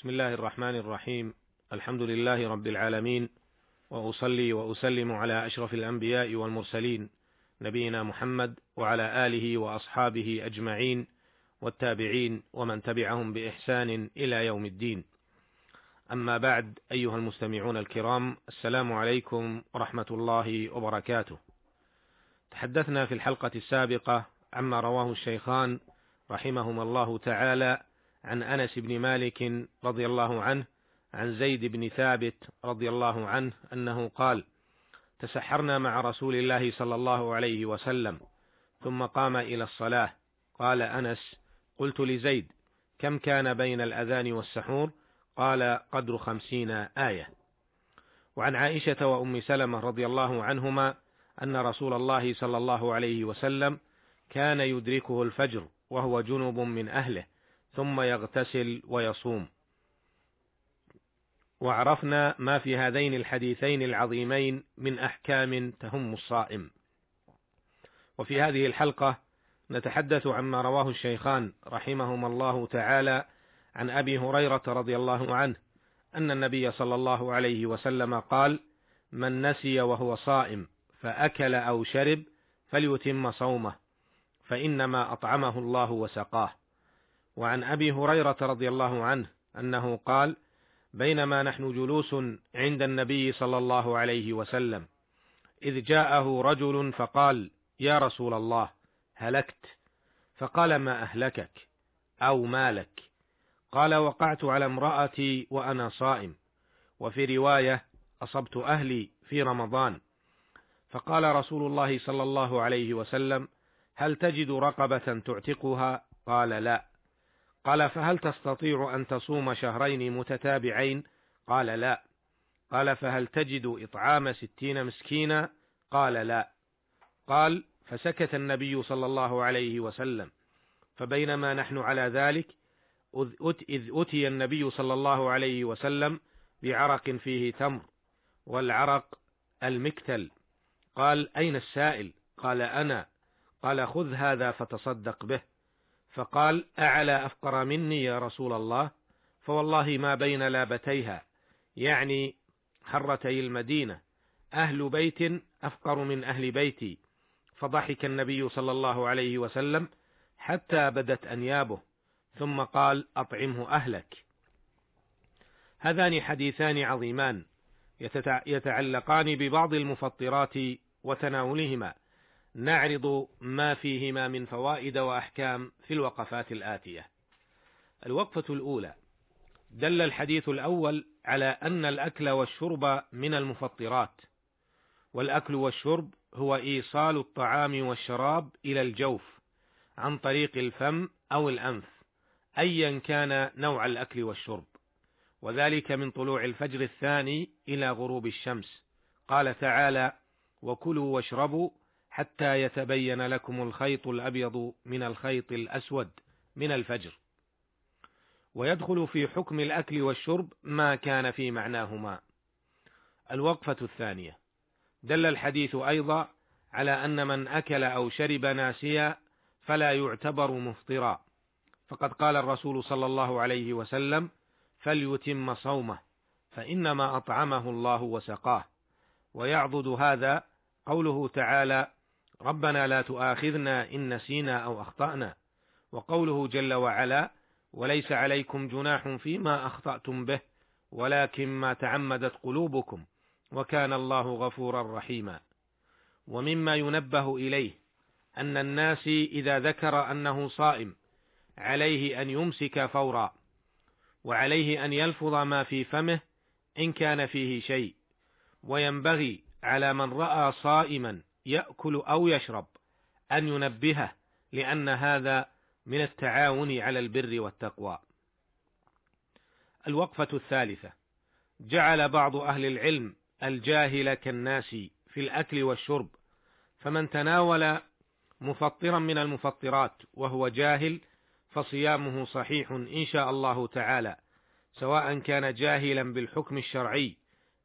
بسم الله الرحمن الرحيم. الحمد لله رب العالمين. وأصلي وأسلم على أشرف الأنبياء والمرسلين نبينا محمد وعلى آله وأصحابه أجمعين والتابعين ومن تبعهم بإحسان إلى يوم الدين. أما بعد أيها المستمعون الكرام السلام عليكم ورحمة الله وبركاته. تحدثنا في الحلقة السابقة عما رواه الشيخان رحمهما الله تعالى عن أنس بن مالك رضي الله عنه عن زيد بن ثابت رضي الله عنه أنه قال تسحرنا مع رسول الله صلى الله عليه وسلم ثم قام إلى الصلاة. قال أنس قلت لزيد كم كان بين الأذان والسحور؟ قال قدر خمسين آية. وعن عائشة وأم سلمة رضي الله عنهما أن رسول الله صلى الله عليه وسلم كان يدركه الفجر وهو جنب من أهله ثم يغتسل ويصوم. وعرفنا ما في هذين الحديثين العظيمين من أحكام تهم الصائم. وفي هذه الحلقة نتحدث عما رواه الشيخان رحمهما الله تعالى عن أبي هريرة رضي الله عنه أن النبي صلى الله عليه وسلم قال من نسي وهو صائم فأكل أو شرب فليتم صومه فإنما أطعمه الله وسقاه. وعن أبي هريرة رضي الله عنه أنه قال بينما نحن جلوس عند النبي صلى الله عليه وسلم إذ جاءه رجل فقال يا رسول الله هلكت؟ فقال ما أهلكك؟ أو مالك قال وقعت على امرأتي وأنا صائم وفي رواية أصبت أهلي في رمضان. فقال رسول الله صلى الله عليه وسلم هل تجد رقبة تعتقها؟ قال لا. قال فهل تستطيع أن تصوم شهرين متتابعين؟ قال لا. قال فهل تجد إطعام ستين مسكينا؟ قال لا. قال فسكت النبي صلى الله عليه وسلم. فبينما نحن على ذلك إذ أتي النبي صلى الله عليه وسلم بعرق فيه تمر والعرق المكتل. قال أين السائل؟ قال أنا. قال خذ هذا فتصدق به. فقال أعلى أفقر مني يا رسول الله؟ فوالله ما بين لابتيها يعني حرتي المدينة. أهل بيت أفقر من أهل بيتي. فضحك النبي صلى الله عليه وسلم حتى بدت أنيابه ثم قال أطعمه أهلك. هذان حديثان عظيمان يتعلقان ببعض المفطرات وتناولهما. نعرض ما فيهما من فوائد وأحكام في الوقفات الآتية. الوقفة الأولى دل الحديث الأول على أن الأكل والشرب من المفطرات، والأكل والشرب هو إيصال الطعام والشراب إلى الجوف عن طريق الفم أو الأنف، ايا كان نوع الأكل والشرب، وذلك من طلوع الفجر الثاني إلى غروب الشمس. قال تعالى: وكلوا واشربوا حتى يتبين لكم الخيط الأبيض من الخيط الأسود من الفجر. ويدخل في حكم الأكل والشرب ما كان في معناهما. الوقفة الثانية. دل الحديث أيضا على أن من أكل أو شرب ناسيا فلا يعتبر مفطرا. فقد قال الرسول صلى الله عليه وسلم فليتم صومه فإنما أطعمه الله وسقاه. ويعضد هذا قوله تعالى ربنا لا تؤاخذنا إن نسينا أو أخطأنا. وقوله جل وعلا وليس عليكم جناح فيما أخطأتم به ولكن ما تعمدت قلوبكم وكان الله غفورا رحيما. ومما ينبه إليه أن الناس إذا ذكر أنه صائم عليه أن يمسك فورا وعليه أن يلفظ ما في فمه إن كان فيه شيء. وينبغي على من رأى صائما يأكل أو يشرب أن ينبهه لأن هذا من التعاون على البر والتقوى. الوقفة الثالثة جعل بعض أهل العلم الجاهل كالناس في الأكل والشرب، فمن تناول مفطرا من المفطرات وهو جاهل فصيامه صحيح إن شاء الله تعالى، سواء كان جاهلا بالحكم الشرعي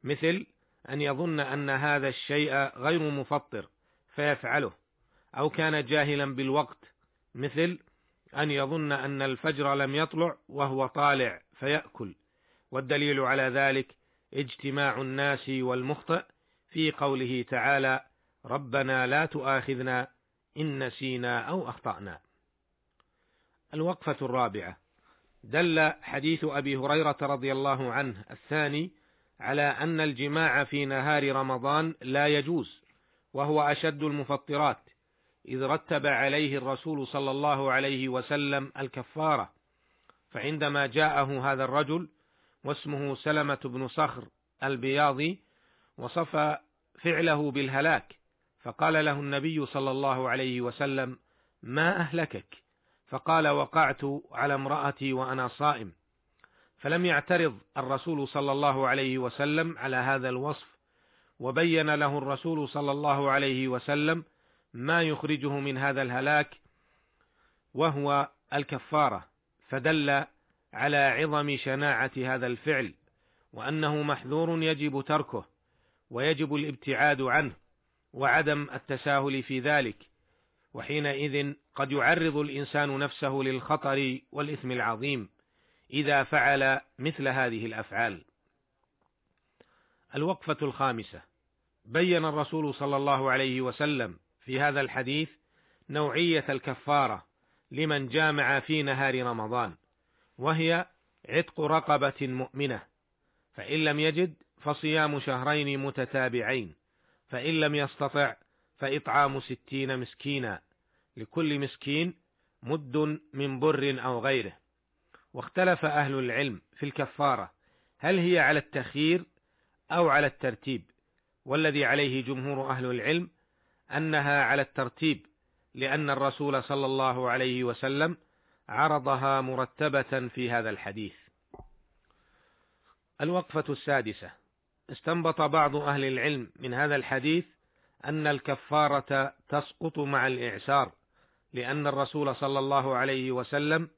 مثل أن يظن أن هذا الشيء غير مفطر فيفعله أو كان جاهلا بالوقت مثل أن يظن أن الفجر لم يطلع وهو طالع فيأكل. والدليل على ذلك اجتماع الناس والمخطئ في قوله تعالى ربنا لا تؤاخذنا إن نسينا أو أخطأنا. الوقفة الرابعة. دل حديث أبي هريرة رضي الله عنه الثاني على أن الجماع في نهار رمضان لا يجوز وهو أشد المفطرات إذ رتب عليه الرسول صلى الله عليه وسلم الكفارة فعندما جاءه هذا الرجل واسمه سلمة بن صخر البياضي وصف فعله بالهلاك فقال له النبي صلى الله عليه وسلم ما أهلكك؟ فقال وقعت على امرأتي وأنا صائم. فلم يعترض الرسول صلى الله عليه وسلم على هذا الوصف وبين له الرسول صلى الله عليه وسلم ما يخرجه من هذا الهلاك وهو الكفارة فدل على عظم شناعة هذا الفعل وأنه محذور يجب تركه ويجب الابتعاد عنه وعدم التساهل في ذلك وحينئذ قد يعرض الإنسان نفسه للخطر والإثم العظيم. إذا فعل مثل هذه الأفعال. الوقفة الخامسة. بين الرسول صلى الله عليه وسلم في هذا الحديث نوعية الكفارة لمن جامع في نهار رمضان، وهي عتق رقبة مؤمنة، فإن لم يجد فصيام شهرين متتابعين، فإن لم يستطع فإطعام ستين مسكينا، لكل مسكين مد من بر أو غيره. واختلف أهل العلم في الكفارة هل هي على التخيير أو على الترتيب؟ والذي عليه جمهور أهل العلم أنها على الترتيب لأن الرسول صلى الله عليه وسلم عرضها مرتبة في هذا الحديث. الوقفة السادسة. استنبط بعض أهل العلم من هذا الحديث أن الكفارة تسقط مع الإعسار لأن الرسول صلى الله عليه وسلم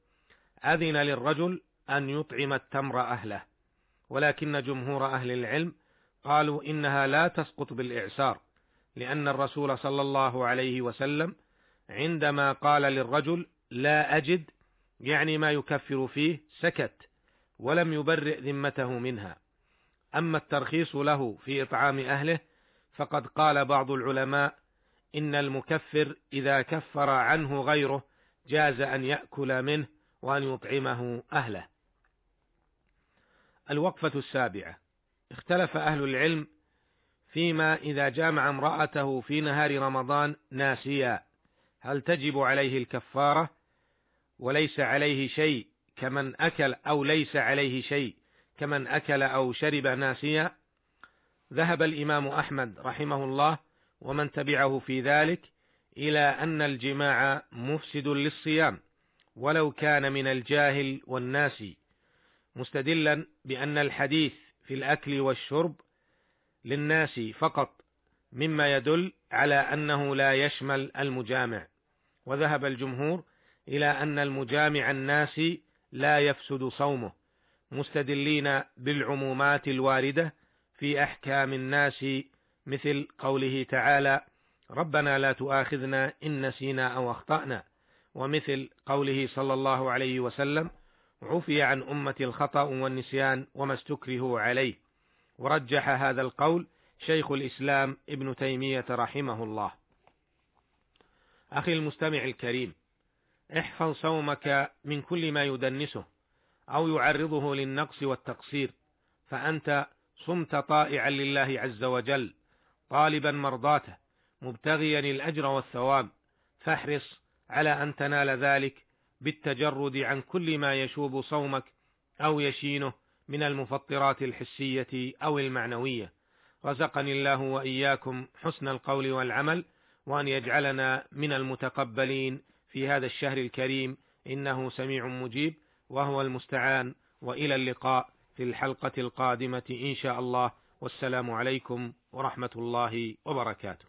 أذن للرجل أن يطعم التمر أهله ولكن جمهور أهل العلم قالوا إنها لا تسقط بالإعسار لأن الرسول صلى الله عليه وسلم عندما قال للرجل لا أجد يعني ما يكفر فيه سكت ولم يبرئ ذمته منها. أما الترخيص له في إطعام أهله فقد قال بعض العلماء إن المكفر إذا كفر عنه غيره جاز أن يأكل منه وأن يطعمه أهله. الوقفة السابعة. اختلف أهل العلم فيما إذا جامع امرأته في نهار رمضان ناسيا. هل تجب عليه الكفارة؟ وليس عليه شيء. كمن أكل أو ليس عليه شيء. كمن أكل أو شرب ناسيا. ذهب الإمام أحمد رحمه الله ومن تبعه في ذلك إلى أن الجماع مفسد للصيام. ولو كان من الجاهل والناس مستدلا بأن الحديث في الأكل والشرب للناس فقط مما يدل على أنه لا يشمل المجامع. وذهب الجمهور إلى أن المجامع الناس لا يفسد صومه مستدلين بالعمومات الواردة في أحكام الناس مثل قوله تعالى ربنا لا تؤاخذنا إن نسينا أو أخطأنا ومثل قوله صلى الله عليه وسلم عفي عن أمة الخطأ والنسيان وما استكرهوا عليه. ورجح هذا القول شيخ الإسلام ابن تيمية رحمه الله. أخي المستمع الكريم احفظ صومك من كل ما يدنسه أو يعرضه للنقص والتقصير فأنت صمت طائعا لله عز وجل طالبا مرضاته مبتغيا الأجر والثواب فاحرص على أن تنال ذلك بالتجرد عن كل ما يشوب صومك أو يشينه من المفطرات الحسية أو المعنوية. رزقني الله وإياكم حسن القول والعمل وأن يجعلنا من المتقبلين في هذا الشهر الكريم. إنه سميع مجيب وهو المستعان. وإلى اللقاء في الحلقة القادمة إن شاء الله. والسلام عليكم ورحمة الله وبركاته.